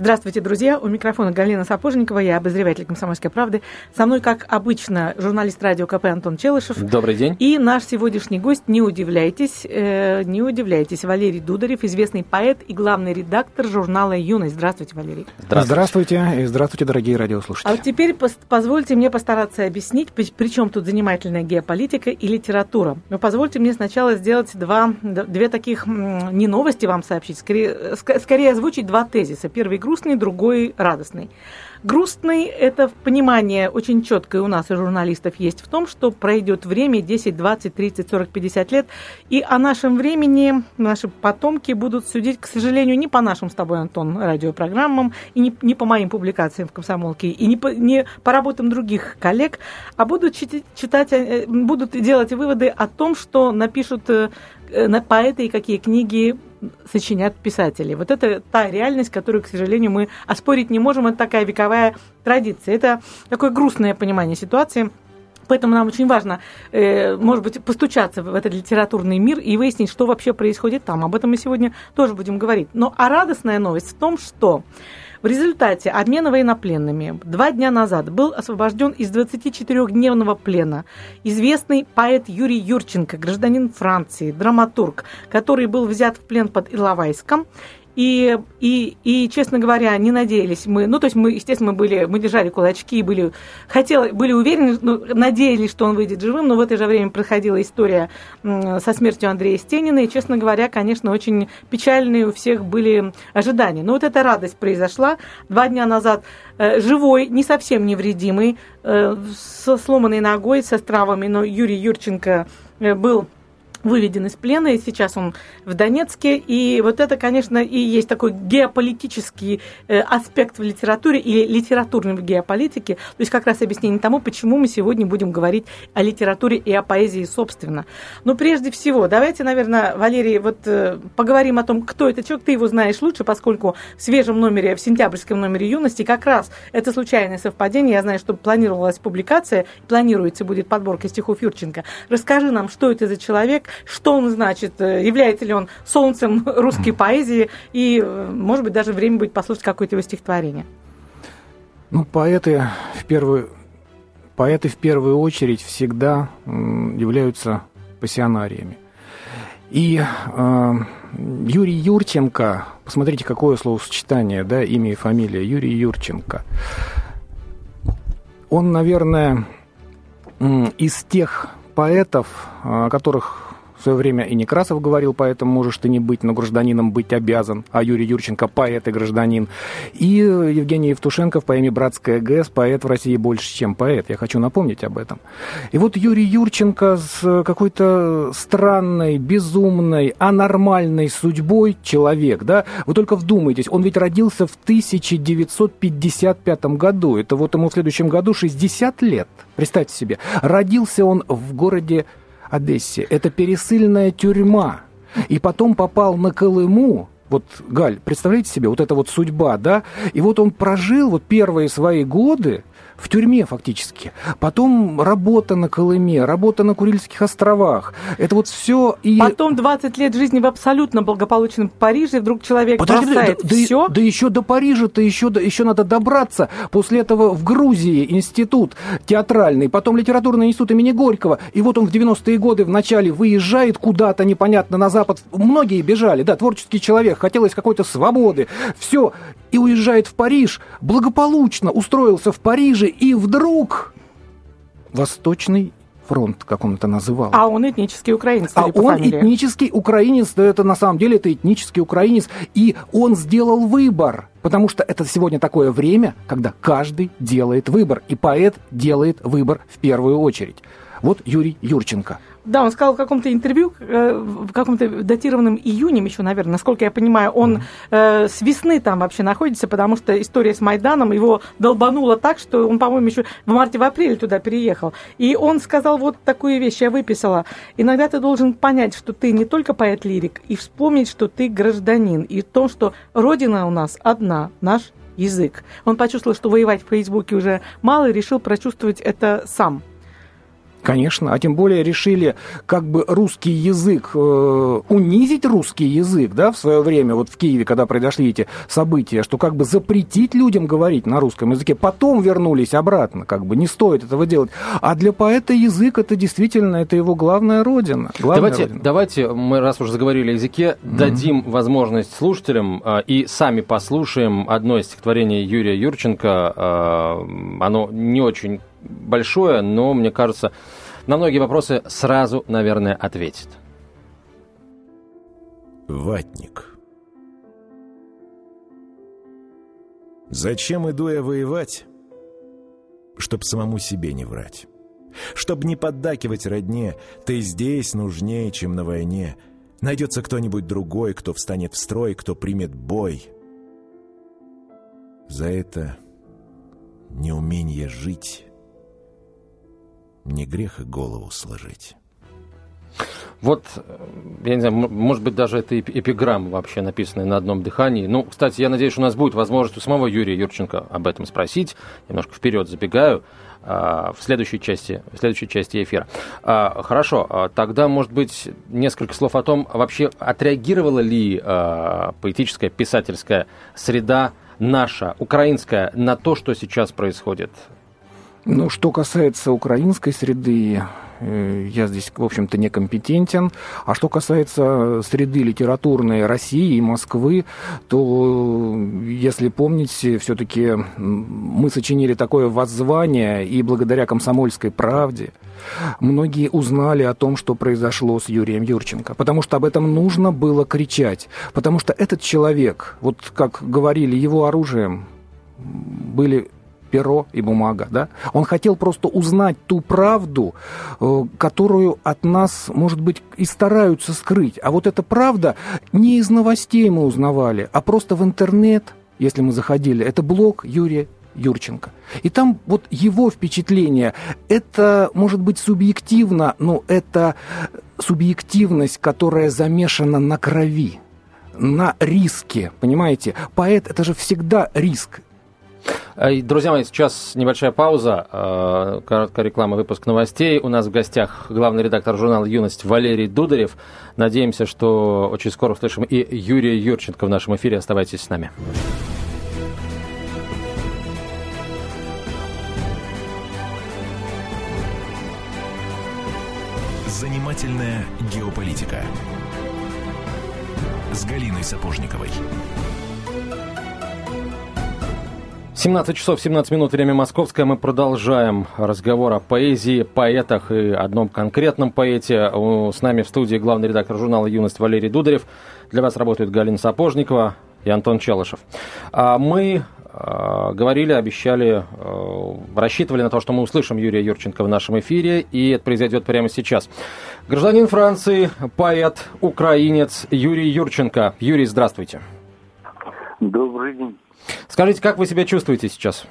Здравствуйте, друзья. У микрофона Галина Сапожникова, я обозреватель «Комсомольской правды». Со мной, как обычно, журналист радио КП Антон Челышев. Добрый день. И наш сегодняшний гость, не удивляйтесь, э, не удивляйтесь, Валерий Дударев, известный поэт и главный редактор журнала «Юность». Здравствуйте, Валерий. Здравствуйте. Здравствуйте, и здравствуйте, дорогие радиослушатели. А вот теперь позвольте мне постараться объяснить, при чем тут занимательная геополитика и литература. Но позвольте мне сначала сделать два, две таких, не новости вам сообщить, скорее, скорее озвучить два тезиса. Первый грустный, другой радостный. Грустный – это понимание очень четкое у нас, и журналистов, есть в том, что пройдет время 10, 20, 30, 40, 50 лет, и о нашем времени наши потомки будут судить, к сожалению, не по нашим с тобой, Антон, радиопрограммам, и не, не по моим публикациям в «Комсомолке», и не по, не по работам других коллег, а будут читать, э, будут делать выводы о том, что напишут э, поэты и какие книги сочинят писатели. Вот это та реальность, которую, к сожалению, мы оспорить не можем. Это такая вековая традиция. Это такое грустное понимание ситуации. Поэтому нам очень важно, э, может быть, постучаться в этот литературный мир и выяснить, что вообще происходит там. Об этом мы сегодня тоже будем говорить. Но а радостная новость в том, что в результате обмена военнопленными два дня назад был освобожден из 24-дневного плена известный поэт Юрий Юрченко, гражданин Франции, драматург, который был взят в плен под Иловайском и, и, и, честно говоря, не надеялись мы, ну, то есть мы, естественно, мы были, мы держали кулачки, были, хотели, были уверены, ну, надеялись, что он выйдет живым, но в это же время проходила история со смертью Андрея Стенина, и, честно говоря, конечно, очень печальные у всех были ожидания. Но вот эта радость произошла два дня назад. Э, живой, не совсем невредимый, э, со сломанной ногой, со травмами, но Юрий Юрченко э, был выведен из плена, и сейчас он в Донецке. И вот это, конечно, и есть такой геополитический э, аспект в литературе или литературной в геополитике. То есть как раз объяснение тому, почему мы сегодня будем говорить о литературе и о поэзии собственно. Но прежде всего, давайте, наверное, Валерий, вот э, поговорим о том, кто этот человек. Ты его знаешь лучше, поскольку в свежем номере, в сентябрьском номере «Юности» как раз это случайное совпадение. Я знаю, что планировалась публикация, планируется будет подборка стихов Юрченко. Расскажи нам, что это за человек, что он значит, э, является ли он солнцем русской поэзии, и, э, может быть, даже время будет послушать какое-то его стихотворение. Ну, поэты в первую, поэты в первую очередь всегда являются пассионариями. И э, Юрий Юрченко, посмотрите, какое словосочетание, да, имя и фамилия, Юрий Юрченко. Он, наверное, из тех поэтов, о которых свое время и Некрасов говорил, поэтому можешь ты не быть, но гражданином быть обязан. А Юрий Юрченко – поэт и гражданин. И Евгений Евтушенко в поэме «Братская ГЭС» – поэт в России больше, чем поэт. Я хочу напомнить об этом. И вот Юрий Юрченко с какой-то странной, безумной, анормальной судьбой человек, да? Вы только вдумайтесь, он ведь родился в 1955 году. Это вот ему в следующем году 60 лет. Представьте себе. Родился он в городе Одессе. Это пересыльная тюрьма. И потом попал на Колыму, вот, Галь, представляете себе, вот эта вот судьба, да? И вот он прожил вот первые свои годы в тюрьме фактически. Потом работа на Колыме, работа на Курильских островах. Это вот все и... Потом 20 лет жизни в абсолютно благополучном Париже, вдруг человек Подожди, бросает да, все. Да, да еще до Парижа-то еще, еще надо добраться. После этого в Грузии институт театральный, потом литературный институт имени Горького. И вот он в 90-е годы вначале выезжает куда-то непонятно на Запад. Многие бежали, да, творческий человек, хотелось какой-то свободы. Все, и уезжает в Париж, благополучно устроился в Париже, и вдруг Восточный фронт, как он это называл. А он этнический украинец. А он фамилии. этнический украинец, да это на самом деле это этнический украинец, и он сделал выбор, потому что это сегодня такое время, когда каждый делает выбор, и поэт делает выбор в первую очередь. Вот Юрий Юрченко. Да, он сказал в каком-то интервью, э, в каком-то датированном июнем еще, наверное, насколько я понимаю, он э, с весны там вообще находится, потому что история с Майданом его долбанула так, что он, по-моему, еще в марте, в апреле туда переехал. И он сказал вот такую вещь, я выписала. Иногда ты должен понять, что ты не только поэт-лирик, и вспомнить, что ты гражданин, и то, что Родина у нас одна, наш язык. Он почувствовал, что воевать в Фейсбуке уже мало, и решил прочувствовать это сам. Конечно, а тем более решили как бы русский язык, э, унизить русский язык, да, в свое время, вот в Киеве, когда произошли эти события, что как бы запретить людям говорить на русском языке, потом вернулись обратно, как бы не стоит этого делать. А для поэта язык это действительно, это его главная родина. Главная давайте, родина. давайте, мы раз уже заговорили о языке, mm-hmm. дадим возможность слушателям э, и сами послушаем одно из стихотворений Юрия Юрченко. Э, оно не очень большое, но, мне кажется, на многие вопросы сразу, наверное, ответит. Ватник. Зачем иду я воевать? Чтоб самому себе не врать. Чтоб не поддакивать родне, ты здесь нужнее, чем на войне. Найдется кто-нибудь другой, кто встанет в строй, кто примет бой. За это неумение жить не грех и голову сложить. Вот, я не знаю, может быть, даже это эпиграмма вообще написанная на одном дыхании. Ну, кстати, я надеюсь, у нас будет возможность у самого Юрия Юрченко об этом спросить. Немножко вперед забегаю а, в следующей части, в следующей части эфира. А, хорошо, а, тогда, может быть, несколько слов о том, вообще отреагировала ли поэтическая, писательская среда наша, украинская, на то, что сейчас происходит ну, что касается украинской среды, э, я здесь, в общем-то, некомпетентен. А что касается среды литературной России и Москвы, то, если помните, все-таки мы сочинили такое воззвание, и благодаря «Комсомольской правде» многие узнали о том, что произошло с Юрием Юрченко. Потому что об этом нужно было кричать. Потому что этот человек, вот как говорили, его оружием были перо и бумага, да? Он хотел просто узнать ту правду, э, которую от нас, может быть, и стараются скрыть. А вот эта правда не из новостей мы узнавали, а просто в интернет, если мы заходили. Это блог Юрия Юрченко. И там вот его впечатление, это может быть субъективно, но это субъективность, которая замешана на крови, на риске, понимаете? Поэт – это же всегда риск. Э, друзья мои, сейчас небольшая пауза, э, короткая реклама, выпуск новостей. У нас в гостях главный редактор журнала «Юность» Валерий Дударев. Надеемся, что очень скоро услышим и Юрия Юрченко в нашем эфире. Оставайтесь с нами. Занимательная геополитика с Галиной Сапожниковой. 17 часов 17 минут, время московское. Мы продолжаем разговор о поэзии, поэтах и одном конкретном поэте. С нами в студии главный редактор журнала «Юность» Валерий Дударев. Для вас работают Галина Сапожникова и Антон Челышев. А мы а, говорили, обещали, а, рассчитывали на то, что мы услышим Юрия Юрченко в нашем эфире, и это произойдет прямо сейчас. Гражданин Франции, поэт, украинец Юрий Юрченко. Юрий, здравствуйте. Добрый день. Скажите, как вы себя чувствуете сейчас?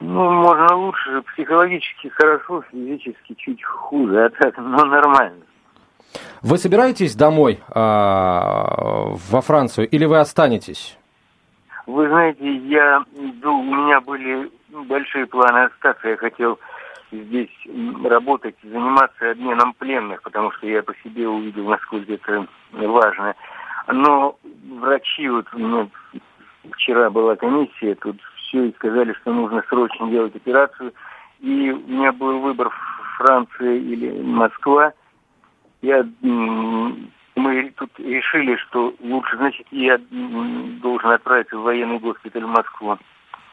Ну, можно лучше, психологически хорошо, физически чуть хуже, а так, но нормально. Вы собираетесь домой э, во Францию или вы останетесь? Вы знаете, я иду, у меня были большие планы остаться. Я хотел здесь работать, заниматься обменом пленных, потому что я по себе увидел, насколько это важно. Но врачи, вот мне вчера была комиссия, тут все и сказали, что нужно срочно делать операцию. И у меня был выбор Франция или Москва. Я, мы тут решили, что лучше, значит, я должен отправиться в военный госпиталь в Москву.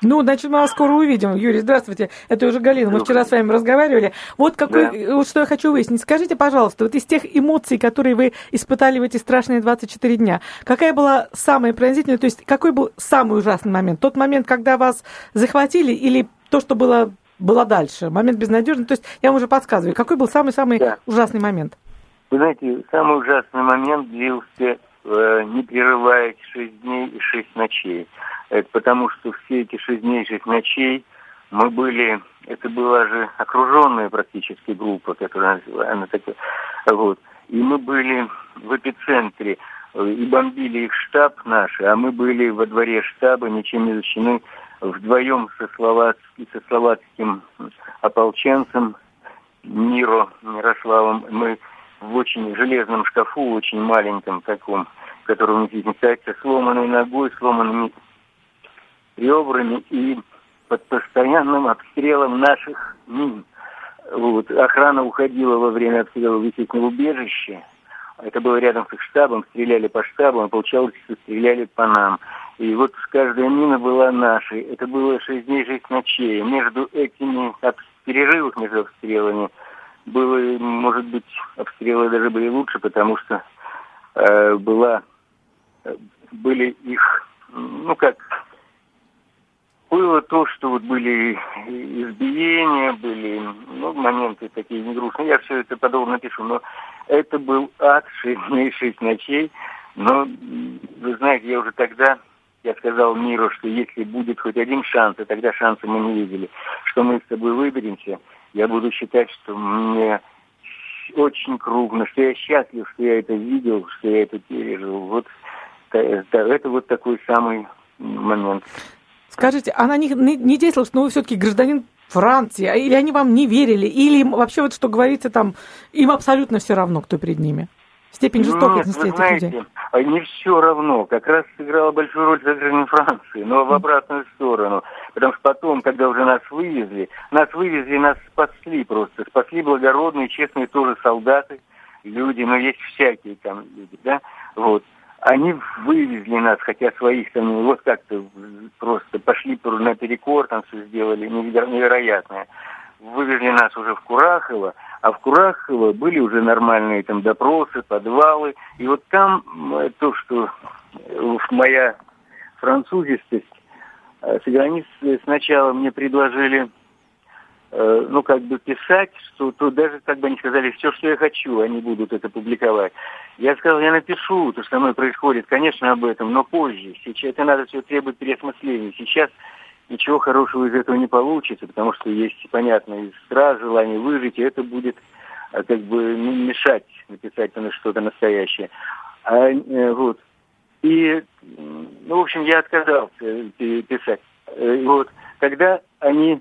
Ну, значит, мы вас скоро увидим. Юрий, здравствуйте. Это уже Галина. Мы вчера с вами разговаривали. Вот какой, да. вот что я хочу выяснить. Скажите, пожалуйста, вот из тех эмоций, которые вы испытали в эти страшные 24 дня, какая была самая пронзительная, то есть какой был самый ужасный момент? Тот момент, когда вас захватили или то, что было было дальше? Момент безнадежный. То есть я вам уже подсказываю, какой был самый-самый да. ужасный момент? Вы знаете, самый ужасный момент длился, э, не прерываясь, шесть дней и шесть ночей. Это потому, что все эти шесть дней шесть ночей мы были, это была же окруженная практически группа, которая она такая, вот. И мы были в эпицентре э, и бомбили их штаб наш, а мы были во дворе штаба, ничем не защищены, вдвоем со, словацким, со словацким ополченцем Миро Мирославом. Мы в очень железном шкафу, очень маленьком таком, в котором вместится сломанной ногой, сломанными ребрами и под постоянным обстрелом наших мин. Вот. Охрана уходила во время обстрела в убежище. Это было рядом с их штабом, стреляли по штабу, а получалось, что стреляли по нам. И вот каждая мина была нашей. Это было шесть дней, шесть ночей. Между этими перерывах между обстрелами было, может быть, обстрелы даже были лучше, потому что э, была, э, были их, ну как, было то, что вот были избиения, были ну, моменты такие негрустные. Я все это подробно напишу, но это был ад шесть дней, шесть ночей. Но, вы знаете, я уже тогда, я сказал миру, что если будет хоть один шанс, и тогда шанса мы не видели, что мы с тобой выберемся, я буду считать, что мне очень крупно, что я счастлив, что я это видел, что я это пережил. Вот это вот такой самый момент. Скажите, а на них не действовало, что ну, вы все-таки гражданин Франции, а или они вам не верили, или вообще вот что говорится там, им абсолютно все равно, кто перед ними? Степень жестокости Нет, этих знаете, людей. Не все равно. Как раз сыграла большую роль гражданин Франции, но в обратную сторону. Потому что потом, когда уже нас вывезли, нас вывезли, нас спасли просто. Спасли благородные, честные тоже солдаты, люди, но есть всякие там люди, да, вот они вывезли нас, хотя своих там, вот как-то просто пошли на перекор, там все сделали невероятное. Вывезли нас уже в Курахово, а в Курахово были уже нормальные там допросы, подвалы. И вот там то, что э, моя французистость, э, с границы сначала мне предложили ну, как бы писать, что то даже как бы они сказали, все, что я хочу, они будут это публиковать. Я сказал, я напишу, то, что со мной происходит, конечно, об этом, но позже. Сейчас это надо все требовать переосмысления. Сейчас ничего хорошего из этого не получится, потому что есть, понятно, и страх, желание выжить, и это будет а, как бы ну, мешать написать что-то настоящее. А, э, вот. И, ну, в общем, я отказался э, писать. Вот. Когда они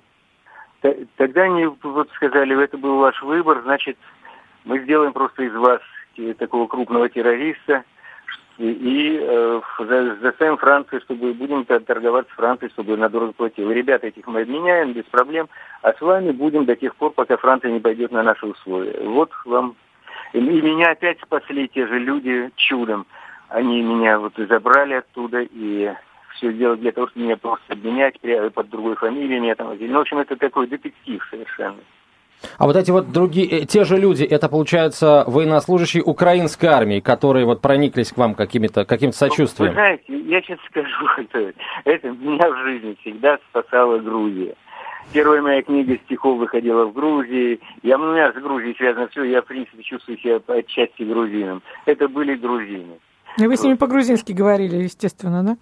Тогда они вот сказали, это был ваш выбор, значит, мы сделаем просто из вас такого крупного террориста и э, заставим Францию, чтобы будем торговать с Францией, чтобы на дорого платил. ребята этих мы обменяем без проблем, а с вами будем до тех пор, пока Франция не пойдет на наши условия. Вот вам. И, и меня опять спасли те же люди чудом. Они меня вот забрали оттуда и все сделать для того, чтобы меня просто обменять под другой фамилией. Меня там, ну, в общем, это такой детектив совершенно. А вот эти вот другие, э, те же люди, это, получается, военнослужащие украинской армии, которые вот прониклись к вам какими-то, каким-то сочувствием? Вы знаете, я сейчас скажу, это, это меня в жизни всегда спасала Грузия. Первая моя книга стихов выходила в Грузии. Я, ну, у меня с Грузией связано все, я, в принципе, чувствую себя отчасти грузином. Это были грузины. И вы с ними по-грузински говорили, естественно, да?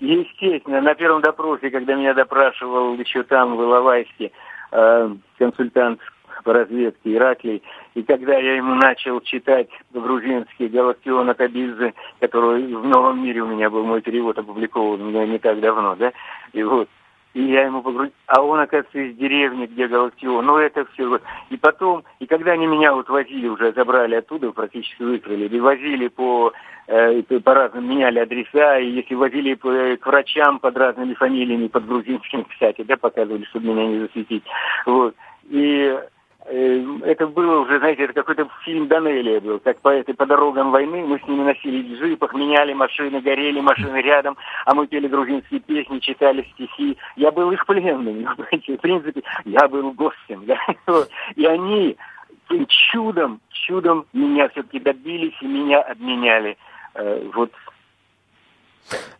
Естественно, на первом допросе, когда меня допрашивал еще там, в Иловайске, э, консультант по разведке Ираклий, и когда я ему начал читать по-грузински Галактиона Кабидзе, который в «Новом мире» у меня был мой перевод опубликован не, не так давно, да, и вот, и я ему погрузил. А он, оказывается, из деревни, где Галактион. Ну, это все. И потом, и когда они меня вот возили, уже забрали оттуда, практически выкрали, и возили по, э, по разным, меняли адреса, и если возили по, э, к врачам под разными фамилиями, под грузинскими, кстати, да, показывали, чтобы меня не засветить. Вот. И это было уже, знаете, это какой-то фильм Данелия был, как по этой по дорогам войны мы с ними носили в джипах, меняли машины, горели машины рядом, а мы пели грузинские песни, читали стихи. Я был их пленным, в принципе, я был гостем, и они чудом, чудом меня все-таки добились и меня обменяли. Э, вот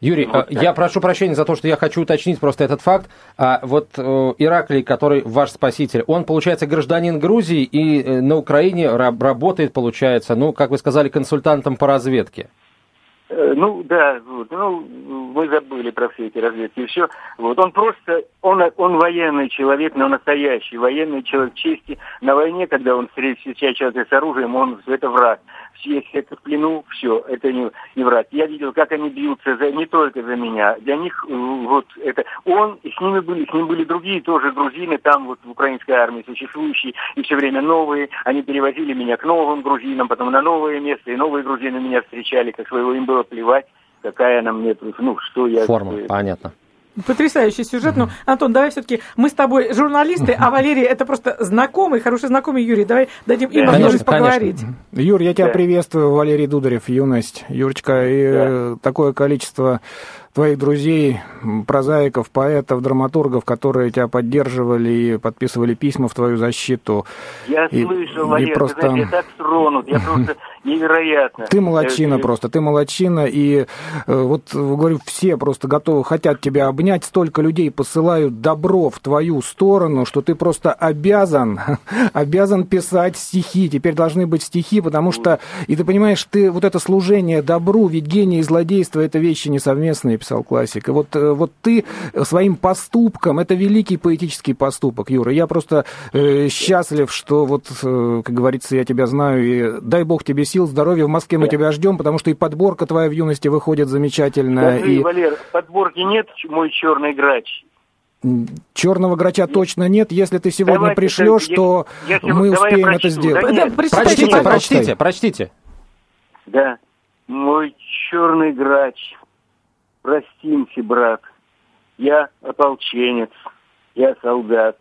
Юрий, вот я прошу прощения за то, что я хочу уточнить просто этот факт. А вот э, Ираклий, который ваш спаситель, он, получается, гражданин Грузии и э, на Украине работает, получается, ну, как вы сказали, консультантом по разведке. Э, ну, да, вот, ну, мы забыли про все эти разведки и все. Вот, он просто, он, он военный человек, но настоящий военный человек чести. На войне, когда он встречается с оружием, он, это враг если это в плену, все, это не, не врать. Я видел, как они бьются за, не только за меня. Для них э, вот это... Он, и с ними были, с ним были другие тоже грузины, там вот в украинской армии существующие, и все время новые. Они перевозили меня к новым грузинам, потом на новое место, и новые грузины меня встречали, как своего им было плевать, какая она мне, ну, что я... Форма, понятно. Потрясающий сюжет. Ну, Антон, давай все-таки мы с тобой журналисты, а Валерий это просто знакомый, хороший знакомый Юрий. Давай дадим им возможность поговорить. Юр, я тебя приветствую, Валерий Дударев, юность. Юрочка, и такое количество твоих друзей, прозаиков, поэтов, драматургов, которые тебя поддерживали и подписывали письма в твою защиту. Я и, слышал, Валерий, просто... знаете, я так тронут, я просто невероятно. Ты молочина просто, ты молочина, и э, вот, говорю, все просто готовы, хотят тебя обнять, столько людей посылают добро в твою сторону, что ты просто обязан, обязан писать стихи, теперь должны быть стихи, потому что, и ты понимаешь, ты вот это служение добру, ведь гений и злодейство – это вещи несовместные, писал классик. И вот, э, вот ты своим поступком, это великий поэтический поступок, Юра. Я просто э, счастлив, что вот, э, как говорится, я тебя знаю, и дай бог тебе сил, здоровья. В Москве мы тебя ждем, потому что и подборка твоя в юности выходит замечательная. Скажи, и... Валер, подборки нет, мой черный грач? Черного грача точно нет. Если ты сегодня Давайте, пришлешь, я, то я, я, мы успеем это сделать. Да нет, прочтите, прочтите, прочтите. Да. Мой черный грач, простимся, брат, я ополченец, я солдат.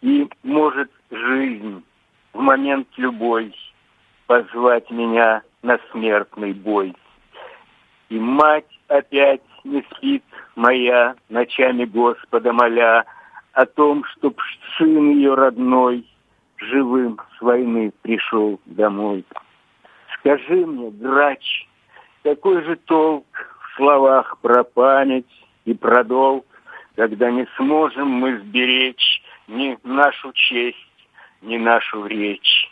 И может жизнь в момент любой позвать меня на смертный бой. И мать опять не спит моя, ночами Господа моля, о том, чтоб сын ее родной живым с войны пришел домой. Скажи мне, грач, какой же толк словах про память и про долг, когда не сможем мы сберечь ни нашу честь, ни нашу речь.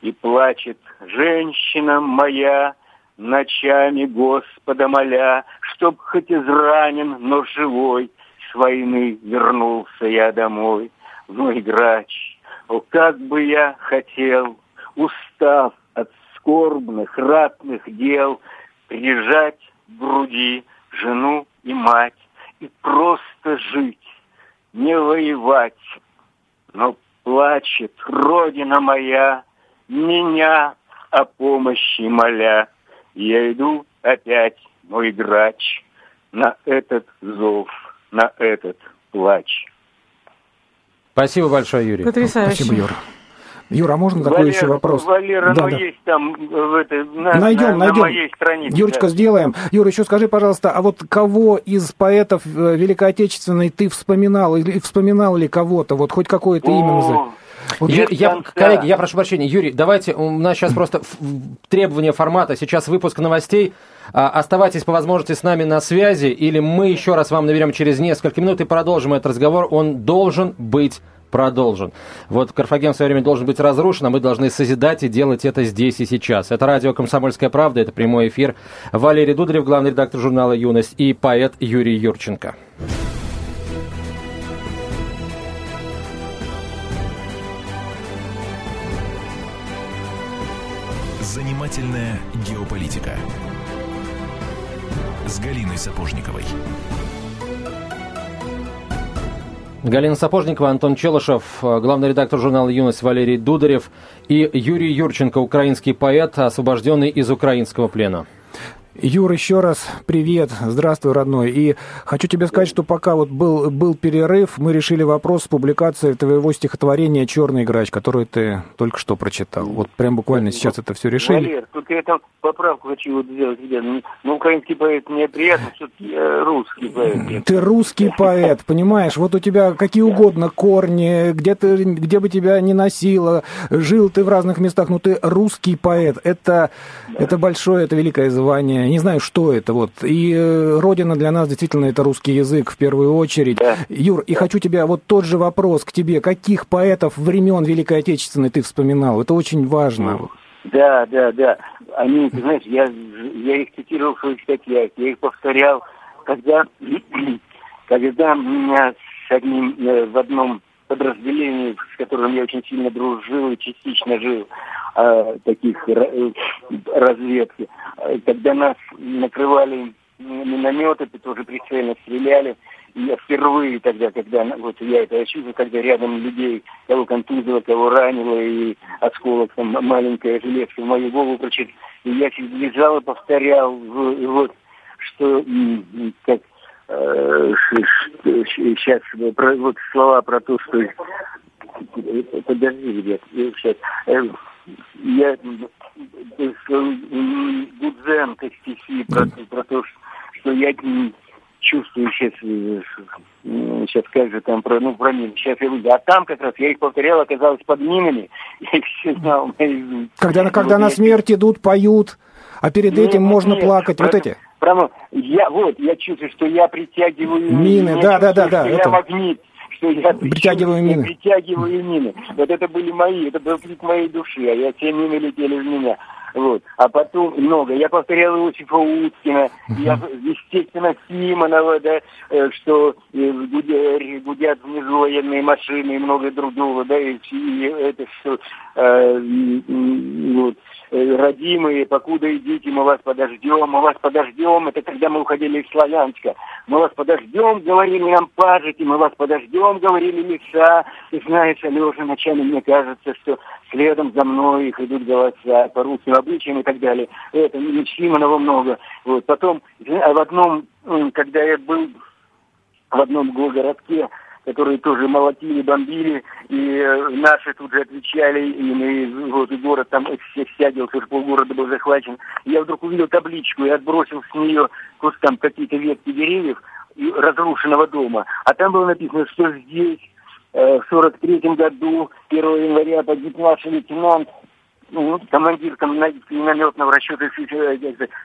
И плачет женщина моя, ночами Господа моля, чтоб хоть изранен, но живой, с войны вернулся я домой. Мой грач, о, как бы я хотел, устав от скорбных, ратных дел, прижать груди жену и мать и просто жить, не воевать. Но плачет Родина моя, меня о помощи моля. Я иду опять, мой грач, на этот зов, на этот плач. Спасибо большое, Юрий. Потрясающе. Спасибо, Юра. Юра, а можно такой еще вопрос? Валера, да, да. есть там в этой, на, найдем, на, найдем. на моей странице. Юрочка, да. сделаем. Юра, еще скажи, пожалуйста, а вот кого из поэтов э, Великой Отечественной ты вспоминал, или вспоминал ли кого-то, вот хоть какое-то имя назови? Вот я, я, коллеги, я прошу прощения, Юрий, давайте, у нас сейчас просто требование формата, сейчас выпуск новостей. А, оставайтесь по возможности с нами на связи, или мы еще раз вам наберем через несколько минут и продолжим этот разговор. Он должен быть продолжен. Вот Карфаген в свое время должен быть разрушен, а мы должны созидать и делать это здесь и сейчас. Это радио «Комсомольская правда», это прямой эфир. Валерий Дударев, главный редактор журнала «Юность» и поэт Юрий Юрченко. Занимательная геополитика с Галиной Сапожниковой. Галина Сапожникова, Антон Челышев, главный редактор журнала «Юность» Валерий Дударев и Юрий Юрченко, украинский поэт, освобожденный из украинского плена. Юр, еще раз привет, здравствуй, родной. И хочу тебе сказать, что пока вот был, был перерыв, мы решили вопрос с публикацией твоего стихотворения «Черный грач», которое ты только что прочитал. Вот прям буквально сейчас это все решили. Валер, тут я там поправку хочу вот сделать. Ну, ну, украинский поэт мне приятно, все-таки я русский поэт. Ты русский поэт, понимаешь? Вот у тебя какие угодно корни, где, ты, где бы тебя ни носило, жил ты в разных местах, но ты русский поэт. Это, это большое, это великое звание э, не знаю, что это. Вот. И э, родина для нас действительно это русский язык в первую очередь. Да. Юр, и хочу тебя, вот тот же вопрос к тебе. Каких поэтов времен Великой Отечественной ты вспоминал? Это очень важно. Да, да, да. Они, ты знаешь, я, я их цитировал в своих статьях, я их повторял, когда, когда меня с одним в одном подразделении, с которым я очень сильно дружил и частично жил, э, таких э, разведки. Когда нас накрывали минометы, тоже прицельно стреляли, я впервые тогда, когда вот я это ощутил, когда рядом людей, кого контузило, кого ранило, и осколок там маленькая железка в мою голову прочит, и я лежал и повторял, вот, что как сейчас э, вот слова про то, что подожди, ребят, сейчас э, я Гудзенко стихи про, про то, что я чувствую сейчас, сейчас как же там про, ну, про мины, сейчас я выйду. А там как раз я их повторял, оказалось под минами, я их все знал. Когда, когда на смерть идут, поют, а перед нет, этим можно нет, плакать, вот эти. Прямо, я, вот, я чувствую, что я притягиваю мины. да, да, да, да. Что это... я магнит, что я притягиваю мины. Притягиваю мины. Вот это были мои, это был крик моей души, а я все мины летели в меня. Вот. А потом много. Я повторял Иосифа Уткина, uh-huh. я, естественно, Симонова, да, э, что э, гудят, гудят внизу военные машины и много другого, да, и, и это все э, вот. Э, родимые, покуда идите, мы вас подождем, мы вас подождем. Это когда мы уходили из Славянска. Мы вас подождем, говорили нам пажити, мы вас подождем, говорили леса. И знаешь, Алеша, ночами мне кажется, что следом за мной их идут голоса по русским обычаям и так далее. Это Симонова много. Вот. Потом в одном, когда я был в одном городке, которые тоже молотили, бомбили, и э, наши тут же отвечали, и мы, вот, и город там всех стягивал, тоже полгорода был захвачен. И я вдруг увидел табличку и отбросил с нее там какие-то ветки деревьев разрушенного дома. А там было написано, что здесь э, в сорок третьем году, 1 января, погиб наш лейтенант ну, командир минометного расчета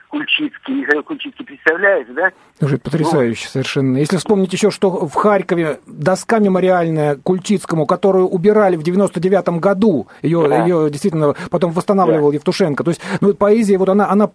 Кульчицкий, Михаил Кульчицкий, представляете, да? Уже потрясающе ну, совершенно. Если вспомнить еще, что в Харькове доска мемориальная Кульчицкому, которую убирали в 99-м году, ее, да. ее действительно потом восстанавливал да. Евтушенко. То есть ну, поэзия, вот она, она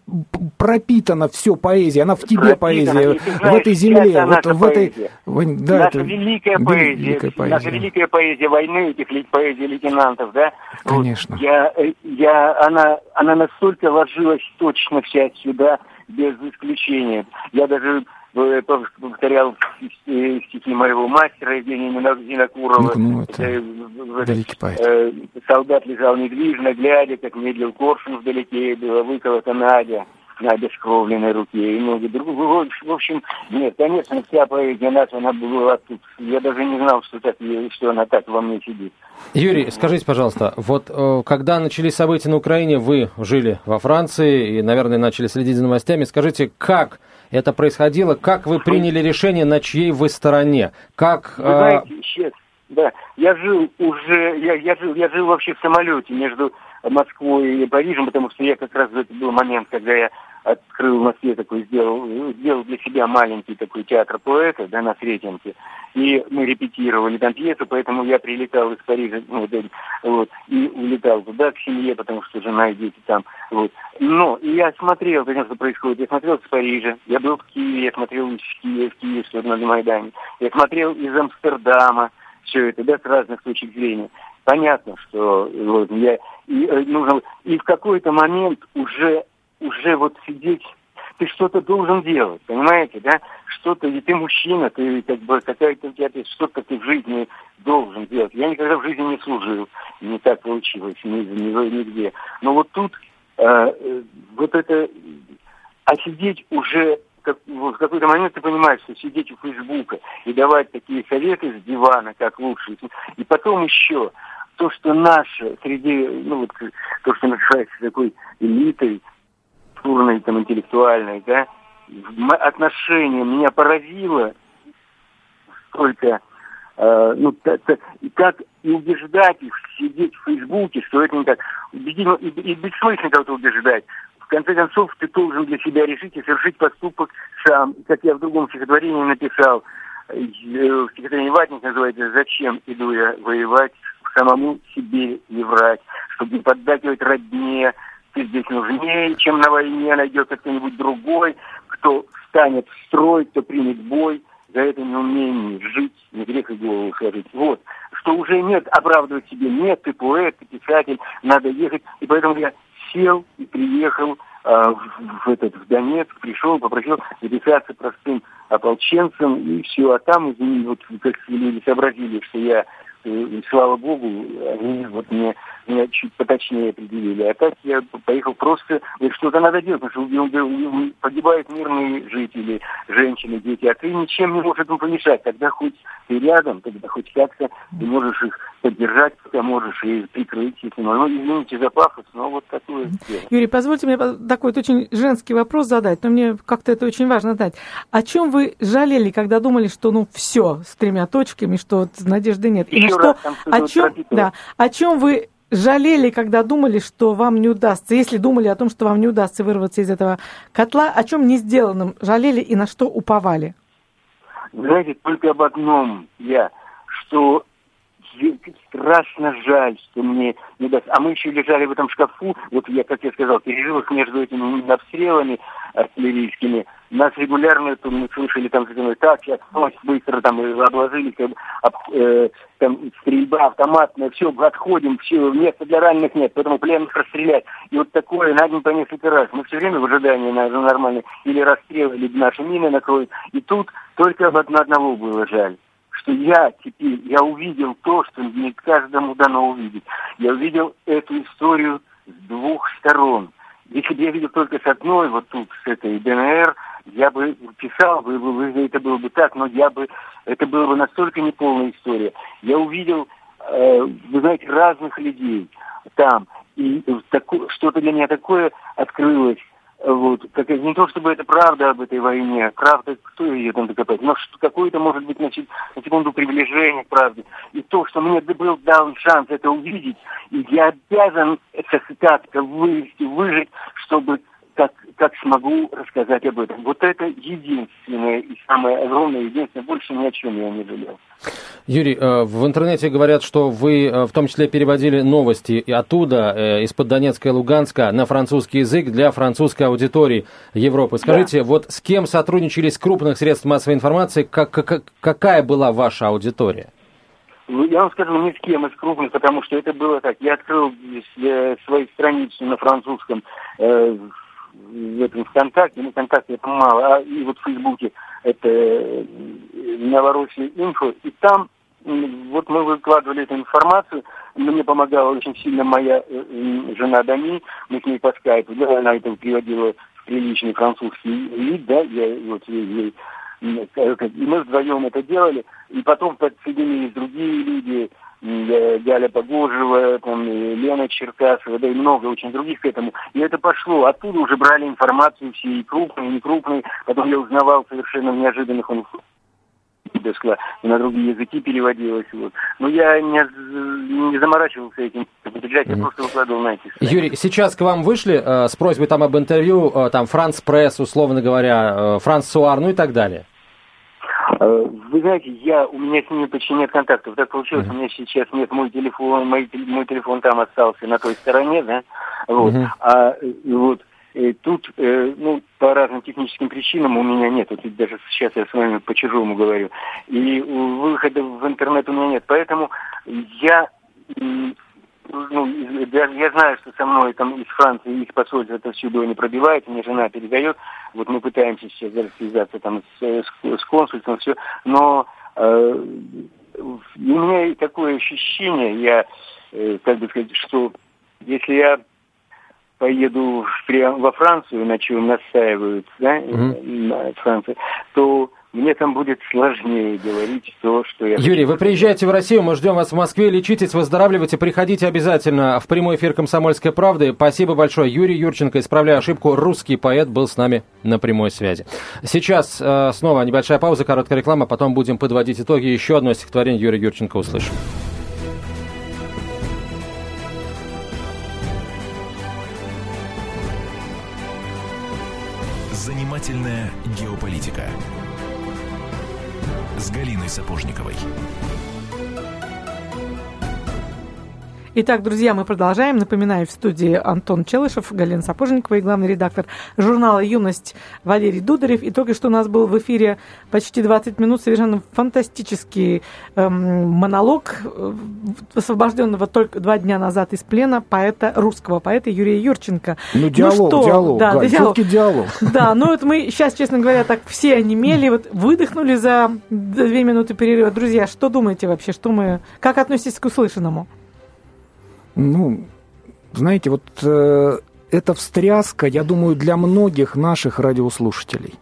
пропитана, все поэзия, она в тебе пропитана. поэзия, знаешь, в этой земле, вот в этой... В, да, наша это великая поэзия, великая поэзия, наша великая поэзия войны, этих поэзий лейтенантов, да? Конечно. Вот, я, э, я, она, она настолько ложилась точно вся сюда, без исключения. Я даже э, повторял стихи моего мастера Евгения Зинокурова. Ну, ну, это великий поэт. Э, солдат лежал недвижно, глядя, как медлил коршун вдалеке, была выколота Надя на обескровленной руке и много другого. В общем, нет, конечно, вся поэзия наша, она была тут. Я даже не знал, что, так, что она так во мне сидит. Юрий, скажите, пожалуйста, вот э, когда начались события на Украине, вы жили во Франции и, наверное, начали следить за новостями. Скажите, как это происходило? Как вы приняли решение, на чьей вы стороне? Как... Вы знаете, сейчас, да, я жил уже, я, я, жил, я жил вообще в самолете между Москвой и Парижем, потому что я как раз в этот был момент, когда я открыл в Москве такой, сделал, сделал для себя маленький такой театр поэта, да, на Сретенке, и мы репетировали там пьесу, поэтому я прилетал из Парижа, ну, вот, и улетал туда к семье, потому что жена и дети там, вот. Но и я смотрел, конечно, что происходит, я смотрел с Парижа, я был в Киеве, я смотрел в Киеве, в Киеве, что на Майдане, я смотрел из Амстердама, все это, да, с разных точек зрения. Понятно, что вот, я и, э, нужно, и в какой-то момент уже, уже вот сидеть, ты что-то должен делать, понимаете, да? Что-то, и ты мужчина, ты как бы какая-то у тебя что-то ты в жизни должен делать. Я никогда в жизни не служил, не так получилось, ни, ни, нигде. Но вот тут э, э вот это, а сидеть уже как, в какой-то момент ты понимаешь, что сидеть у Фейсбука и давать такие советы с дивана, как лучше. И потом еще то, что наше среди, ну вот то, что называется такой элитой, культурной, там, интеллектуальной, да, отношение меня поразило только э, ну, и как и убеждать их сидеть в Фейсбуке, что это не так. Убедимо, и, и бессмысленно кого-то убеждать конце концов, ты должен для себя решить и совершить поступок сам. Как я в другом стихотворении написал, э, в стихотворении «Ватник» называется «Зачем иду я воевать, самому себе не врать, чтобы не поддакивать родне, ты здесь нужнее, чем на войне найдется кто-нибудь другой, кто встанет в строй, кто примет бой, за это неумение жить, не грех и голову сложить. Вот. Что уже нет, оправдывать себе нет, ты поэт, ты писатель, надо ехать. И поэтому я сел и приехал а, в, в этот в Донецк, пришел, попросил записаться простым ополченцем, и все. А там, извини, вот как люди сообразили, что я и, слава богу, они вот мне, меня чуть поточнее определили. А так я поехал просто, что-то надо делать, потому что погибают мирные жители, женщины, дети, а ты ничем не можешь этому помешать. Тогда хоть ты рядом, тогда хоть как-то ты можешь их поддержать, пока можешь, и прикрыть, если ну, извините за пафос, но вот такое дело. Юрий, позвольте мне такой вот очень женский вопрос задать, но мне как-то это очень важно знать. О чем вы жалели, когда думали, что ну все, с тремя точками, что вот надежды нет? И что, раз, о чем, да, о чем вы жалели, когда думали, что вам не удастся, если думали о том, что вам не удастся вырваться из этого котла, о чем не сделанном жалели и на что уповали? Знаете, только об одном я, что страшно жаль, что мне не даст. А мы еще лежали в этом шкафу, вот я, как я сказал, переживах между этими обстрелами артиллерийскими. Нас регулярно то мы слышали там так, сейчас ночь быстро там обложили, как, об, э, там стрельба автоматная, все, отходим, все, места для раненых нет, поэтому пленных расстрелять. И вот такое на день по несколько раз. Мы все время в ожидании, наверное, нормально, или расстрел, или наши мины накроют. И тут только об одного было жаль что я теперь, я увидел то, что не каждому дано увидеть. Я увидел эту историю с двух сторон. Если бы я видел только с одной, вот тут, с этой ДНР, я бы писал, бы, бы, это было бы так, но я бы, это была бы настолько неполная история. Я увидел, э, вы знаете, разных людей там, и что-то для меня такое открылось, вот, как, не то чтобы это правда об этой войне, правда, кто ее там докопает, но что какое-то может быть, значит, на секунду приближение к правде. И то, что мне был дан шанс это увидеть, и я обязан это как-то вывести, выжить, чтобы как, как смогу рассказать об этом. Вот это единственное и самое огромное, единственное, больше ни о чем я не жалел. Юрий, э, в интернете говорят, что вы э, в том числе переводили новости и оттуда, э, из-под Донецка и Луганска, на французский язык для французской аудитории Европы. Скажите, да. вот с кем сотрудничали с крупных средств массовой информации, как, как, какая была ваша аудитория? Ну, я вам скажу, ни с кем из крупных, потому что это было так. Я открыл свои страницы на французском э, в этом ВКонтакте, ну, ВКонтакте это мало, а и вот в Фейсбуке это э, Новороссия Инфо, и там вот мы выкладывали эту информацию, мне помогала очень сильно моя э, жена Дани, мы с ней по скайпу, да, она это приводила в приличный французский вид, да, я вот ей, и мы вдвоем это делали, и потом подсоединились другие люди, Галя Погожева, там, Лена Черкасова, да и много очень других к этому. И это пошло. Оттуда уже брали информацию все, и крупные, и не крупные. Потом я узнавал совершенно неожиданных он дошла, на другие языки переводилось. Вот. Но я не, не заморачивался этим. Я просто выкладывал на эти Юрий, сейчас к вам вышли э, с просьбой там об интервью, э, там, Франц Пресс, условно говоря, э, Франц Суар, ну и так далее? Э, вы знаете, я, у меня с ними почти нет контактов. Так получилось, uh-huh. у меня сейчас нет мой телефон, мой, мой телефон там остался на той стороне, да. Вот. Uh-huh. А вот и э, тут, э, ну, по разным техническим причинам у меня нет. Вот даже сейчас я с вами по-чужому говорю. И выхода в интернет у меня нет. Поэтому я ну, я, я знаю, что со мной там из Франции, из посольства это все было не пробивается, мне жена передает, вот мы пытаемся сейчас связаться там с, с, с консульством, все, но э, у меня такое ощущение, я, э, как бы сказать, что если я поеду прямо во Францию, на чем настаивают, да, mm-hmm. на Франции, то мне там будет сложнее говорить то, что я... Юрий, вы приезжаете в Россию, мы ждем вас в Москве, лечитесь, выздоравливайте, приходите обязательно в прямой эфир «Комсомольской правды». Спасибо большое. Юрий Юрченко, исправляю ошибку, русский поэт был с нами на прямой связи. Сейчас э, снова небольшая пауза, короткая реклама, потом будем подводить итоги. Еще одно стихотворение Юрия Юрченко услышим. С Галиной Сапожниковой. Итак, друзья, мы продолжаем. Напоминаю, в студии Антон Челышев, Галина Сапожникова и главный редактор журнала «Юность» Валерий Дударев. И только что у нас был в эфире почти 20 минут совершенно фантастический эм, монолог э, освобожденного только два дня назад из плена поэта, русского поэта Юрия Юрченко. Ну, диалог, ну, что? диалог, да, Галь, диалог. диалог. Да, ну вот мы сейчас, честно говоря, так все онемели, вот выдохнули за две минуты перерыва. Друзья, что думаете вообще, что мы, как относитесь к услышанному? Ну, знаете, вот э, эта встряска, я думаю, для многих наших радиослушателей.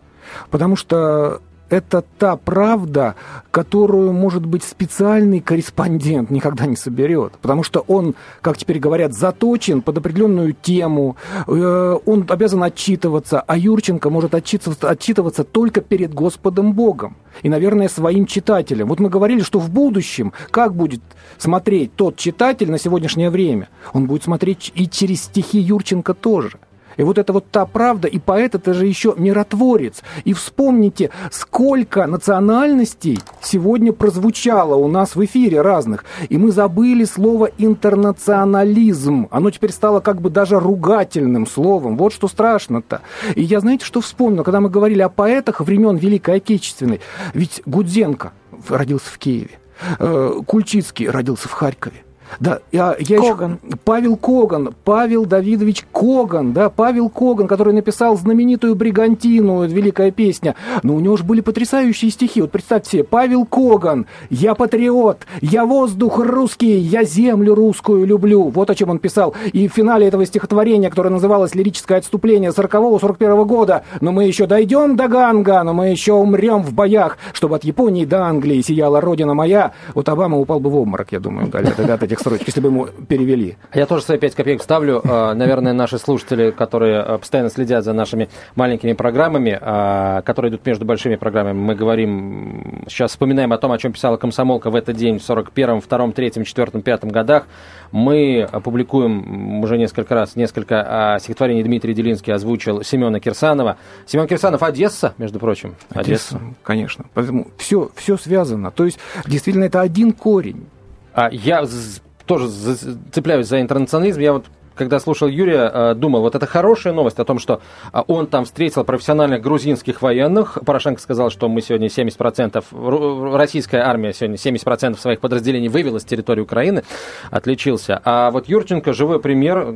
Потому что это та правда, которую, может быть, специальный корреспондент никогда не соберет. Потому что он, как теперь говорят, заточен под определенную тему, э, он обязан отчитываться, а Юрченко может отчитываться, отчитываться только перед Господом Богом и, наверное, своим читателям. Вот мы говорили, что в будущем, как будет смотреть тот читатель на сегодняшнее время, он будет смотреть и через стихи Юрченко тоже – и вот это вот та правда, и поэт это же еще миротворец. И вспомните, сколько национальностей сегодня прозвучало у нас в эфире разных. И мы забыли слово интернационализм. Оно теперь стало как бы даже ругательным словом. Вот что страшно-то. И я, знаете, что вспомнил, когда мы говорили о поэтах времен Великой Отечественной. Ведь Гудзенко родился в Киеве. Э, Кульчицкий родился в Харькове. Да, я, я Коган. Еще, Павел Коган, Павел Давидович Коган, да, Павел Коган, который написал знаменитую «Бригантину», великая песня. Но у него же были потрясающие стихи. Вот представьте себе, Павел Коган, «Я патриот, я воздух русский, я землю русскую люблю». Вот о чем он писал. И в финале этого стихотворения, которое называлось «Лирическое отступление 40-41 года», «Но мы еще дойдем до Ганга, но мы еще умрем в боях, чтобы от Японии до Англии сияла родина моя». Вот Обама упал бы в обморок, я думаю, далее, от этих строчек, если бы ему перевели. Я тоже свои пять копеек ставлю. А, наверное, наши слушатели, которые а, постоянно следят за нашими маленькими программами, а, которые идут между большими программами, мы говорим, сейчас вспоминаем о том, о чем писала комсомолка в этот день в 41-м, 2-м, 3-м, 4-м, 5 годах. Мы опубликуем уже несколько раз, несколько стихотворений Дмитрий Делинский озвучил Семена Кирсанова. Семен Кирсанов Одесса, между прочим. Одесса, Одесса конечно. Поэтому все, все связано. То есть, действительно, это один корень. А я тоже цепляюсь за интернационализм. Я вот когда слушал Юрия, э, думал, вот это хорошая новость о том, что э, он там встретил профессиональных грузинских военных. Порошенко сказал, что мы сегодня 70%, российская армия сегодня 70% своих подразделений вывела с территории Украины, отличился. А вот Юрченко живой пример.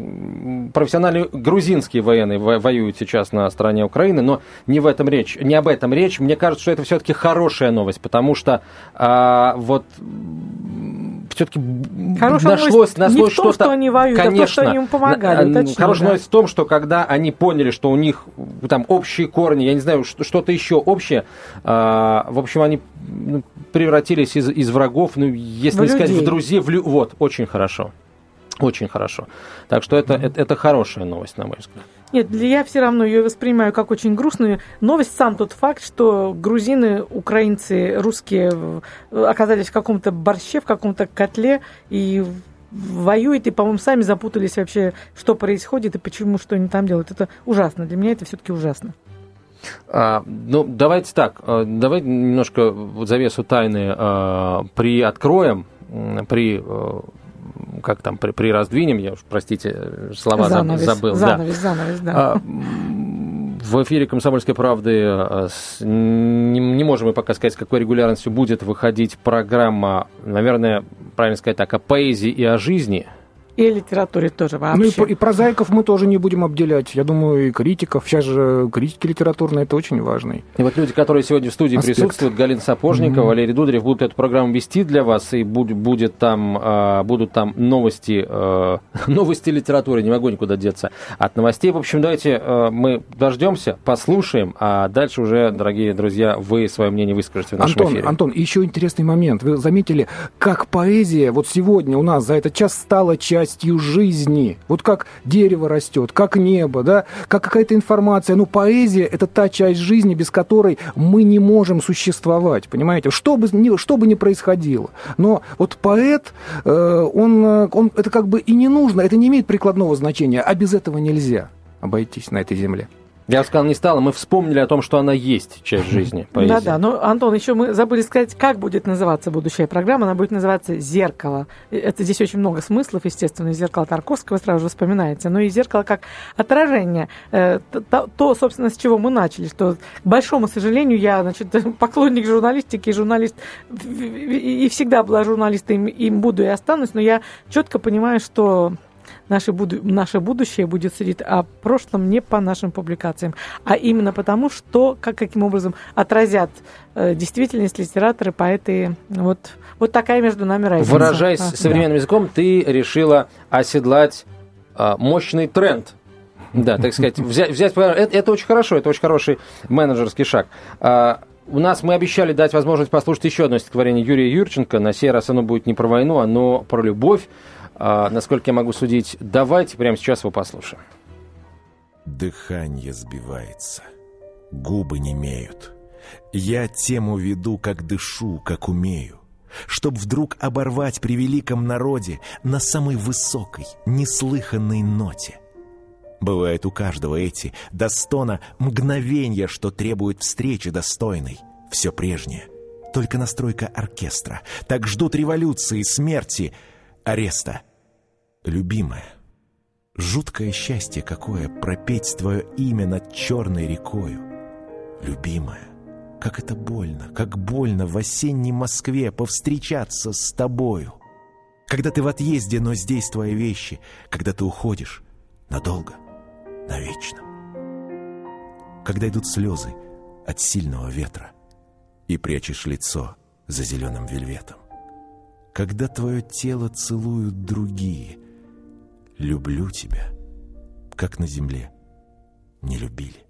Профессиональные грузинские военные воюют сейчас на стороне Украины, но не в этом речь, не об этом речь. Мне кажется, что это все-таки хорошая новость, потому что а, вот все-таки нашлось, нашлось что-то... что они воюют, Конечно, а то, что они им помогали. Уточни, Хорошая да. новость в том, что когда они поняли, что у них там общие корни, я не знаю, что-то еще общее, а, в общем, они ну, превратились из, из врагов, ну, если в не людей. сказать, в друзей, в, вот, очень хорошо. Очень хорошо. Так что это, mm-hmm. это, это хорошая новость, на мой взгляд. Нет, я все равно ее воспринимаю как очень грустную новость. Сам тот факт, что грузины, украинцы, русские оказались в каком-то борще, в каком-то котле и воюют, и, по-моему, сами запутались вообще, что происходит и почему, что они там делают. Это ужасно. Для меня это все-таки ужасно. А, ну, давайте так, а, давайте немножко завесу тайны а, приоткроем, при как там при, при раздвинем, я уж, простите, слова занавес, забыл. Занавес, да. занавес, да. А, в эфире «Комсомольской правды» а, не, не можем мы пока сказать, с какой регулярностью будет выходить программа, наверное, правильно сказать так, о поэзии и о жизни – и литературе тоже вообще. Ну и, и прозаиков мы тоже не будем обделять. Я думаю, и критиков. Сейчас же критики литературные, это очень важный. И вот люди, которые сегодня в студии аспект. присутствуют, Галина Сапожникова, mm-hmm. Валерий Дударев, будут эту программу вести для вас, и будет, будет там, э, будут там новости, э, новости литературы, не могу никуда деться от новостей. В общем, давайте э, мы дождемся, послушаем, а дальше уже, дорогие друзья, вы свое мнение выскажете в нашем Антон, эфире. Антон, еще интересный момент. Вы заметили, как поэзия вот сегодня у нас за этот час стала частью частью жизни. Вот как дерево растет, как небо, да, как какая-то информация. Ну, поэзия – это та часть жизни, без которой мы не можем существовать, понимаете? Что бы ни, что бы ни происходило. Но вот поэт, э, он, он, это как бы и не нужно, это не имеет прикладного значения, а без этого нельзя обойтись на этой земле. Я бы сказал, не стало. Мы вспомнили о том, что она есть часть жизни. Да-да. Но, Антон, еще мы забыли сказать, как будет называться будущая программа. Она будет называться «Зеркало». Это здесь очень много смыслов, естественно. Зеркало Тарковского сразу же вспоминается. Но и зеркало как отражение. Э, то, собственно, с чего мы начали. Что, к большому сожалению, я, значит, поклонник журналистики, журналист, и всегда была журналистом, им буду и останусь. Но я четко понимаю, что наше, буду, наше будущее будет судить о прошлом не по нашим публикациям, а именно потому, что, как, каким образом отразят э, действительность литераторы, поэты. Вот, вот такая между нами разница. Выражаясь а, современным да. языком, ты решила оседлать э, мощный тренд. Да, так сказать, взять, взять это, это очень хорошо, это очень хороший менеджерский шаг. А, у нас мы обещали дать возможность послушать еще одно стихотворение Юрия Юрченко. На сей раз оно будет не про войну, оно про любовь. А, насколько я могу судить, давайте прямо сейчас его послушаем. Дыхание сбивается, губы не имеют. Я тему веду, как дышу, как умею. Чтоб вдруг оборвать при великом народе на самой высокой, неслыханной ноте. Бывает у каждого эти достона мгновенья, что требует встречи достойной. Все прежнее, только настройка оркестра. Так ждут революции, смерти — ареста. Любимая, жуткое счастье какое пропеть твое имя над черной рекою. Любимая, как это больно, как больно в осенней Москве повстречаться с тобою. Когда ты в отъезде, но здесь твои вещи, когда ты уходишь надолго, навечно. Когда идут слезы от сильного ветра и прячешь лицо за зеленым вельветом когда твое тело целуют другие. Люблю тебя, как на земле не любили.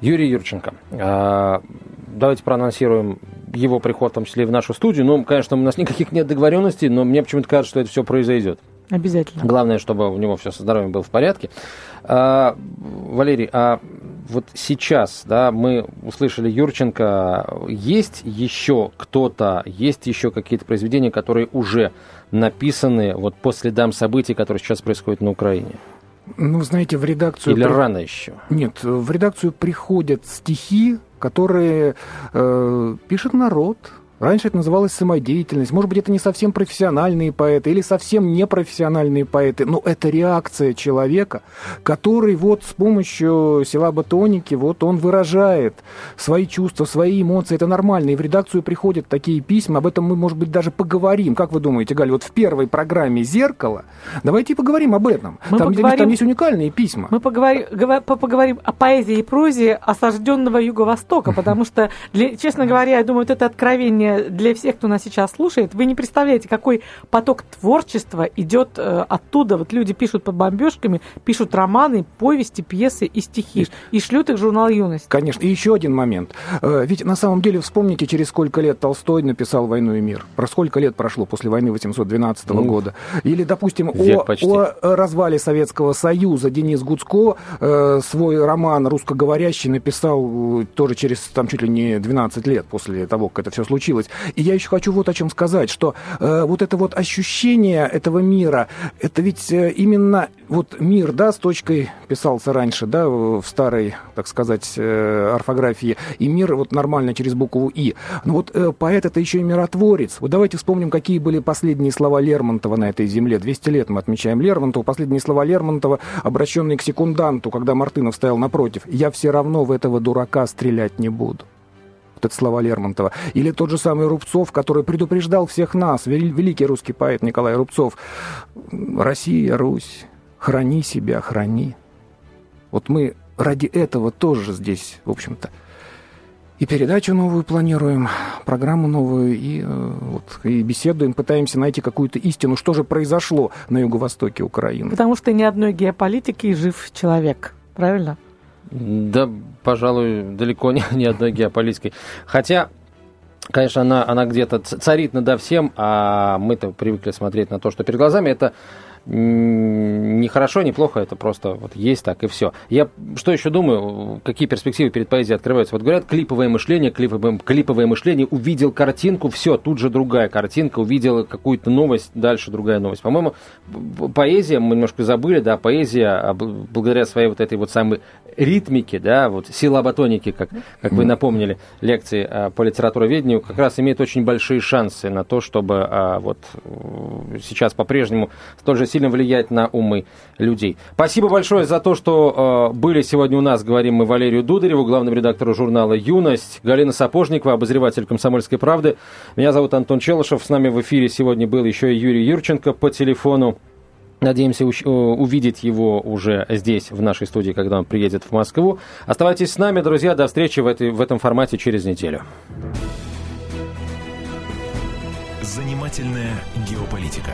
Юрий Юрченко. А, давайте проанонсируем его приход, в том числе и в нашу студию. Ну, конечно, у нас никаких нет договоренностей, но мне почему-то кажется, что это все произойдет. Обязательно. Главное, чтобы у него все со здоровьем было в порядке. А, Валерий, а вот сейчас, да, мы услышали Юрченко, есть еще кто-то, есть еще какие-то произведения, которые уже написаны вот по следам событий, которые сейчас происходят на Украине? Ну, знаете, в редакцию... Или при... рано еще? Нет, в редакцию приходят стихи, которые э, пишет народ, Раньше это называлось самодеятельность. Может быть, это не совсем профессиональные поэты или совсем непрофессиональные поэты, но это реакция человека, который вот с помощью силаботоники, вот он выражает свои чувства, свои эмоции. Это нормально. И в редакцию приходят такие письма. Об этом мы, может быть, даже поговорим. Как вы думаете, Галя, вот в первой программе «Зеркало» давайте поговорим об этом. Мы там, поговорим, там есть уникальные письма. Мы поговорим, поговорим о поэзии и прозе осажденного Юго-Востока, потому что, честно говоря, я думаю, вот это откровение для всех, кто нас сейчас слушает, вы не представляете, какой поток творчества идет э, оттуда. Вот люди пишут под бомбежками, пишут романы, повести, пьесы и стихи, и шлют их в журнал «Юность». Конечно. И еще один момент. Э, ведь на самом деле вспомните, через сколько лет Толстой написал «Войну и мир». Про сколько лет прошло после войны 812 ну, года. Или, допустим, о, о развале Советского Союза Денис Гуцко э, свой роман «Русскоговорящий» написал тоже через там чуть ли не 12 лет после того, как это все случилось делать. И я еще хочу вот о чем сказать, что э, вот это вот ощущение этого мира, это ведь э, именно вот мир, да, с точкой писался раньше, да, в старой, так сказать, э, орфографии, и мир вот нормально через букву «и». Но вот э, поэт это еще и миротворец. Вот давайте вспомним, какие были последние слова Лермонтова на этой земле. 200 лет мы отмечаем Лермонтова. Последние слова Лермонтова, обращенные к секунданту, когда Мартынов стоял напротив. «Я все равно в этого дурака стрелять не буду» это слова Лермонтова. Или тот же самый Рубцов, который предупреждал всех нас, великий русский поэт Николай Рубцов. «Россия, Русь, храни себя, храни». Вот мы ради этого тоже здесь, в общем-то, и передачу новую планируем, программу новую, и, э, вот, и беседуем, пытаемся найти какую-то истину, что же произошло на юго-востоке Украины. Потому что ни одной геополитики жив человек, правильно? Да, пожалуй, далеко не, не одной геополитикой. Хотя, конечно, она, она где-то царит надо всем, а мы-то привыкли смотреть на то, что перед глазами. Это не хорошо, не плохо, это просто вот есть так и все. Я что еще думаю, какие перспективы перед поэзией открываются? Вот говорят, клиповое мышление, клиповое, клиповое мышление, увидел картинку, все, тут же другая картинка, увидел какую-то новость, дальше другая новость. По-моему, поэзия, мы немножко забыли, да, поэзия, а благодаря своей вот этой вот самой ритмике, да, вот силоботоники, как, как вы напомнили, лекции а, по литературоведению, как раз имеет очень большие шансы на то, чтобы а, вот сейчас по-прежнему столь же сильно влиять на умы людей. Спасибо большое за то, что э, были сегодня у нас, говорим мы Валерию Дудареву, главному редактору журнала «Юность», Галина Сапожникова, обозреватель «Комсомольской правды». Меня зовут Антон Челышев, с нами в эфире сегодня был еще и Юрий Юрченко по телефону. Надеемся увидеть его уже здесь, в нашей студии, когда он приедет в Москву. Оставайтесь с нами, друзья. До встречи в, этой, в этом формате через неделю. Занимательная геополитика.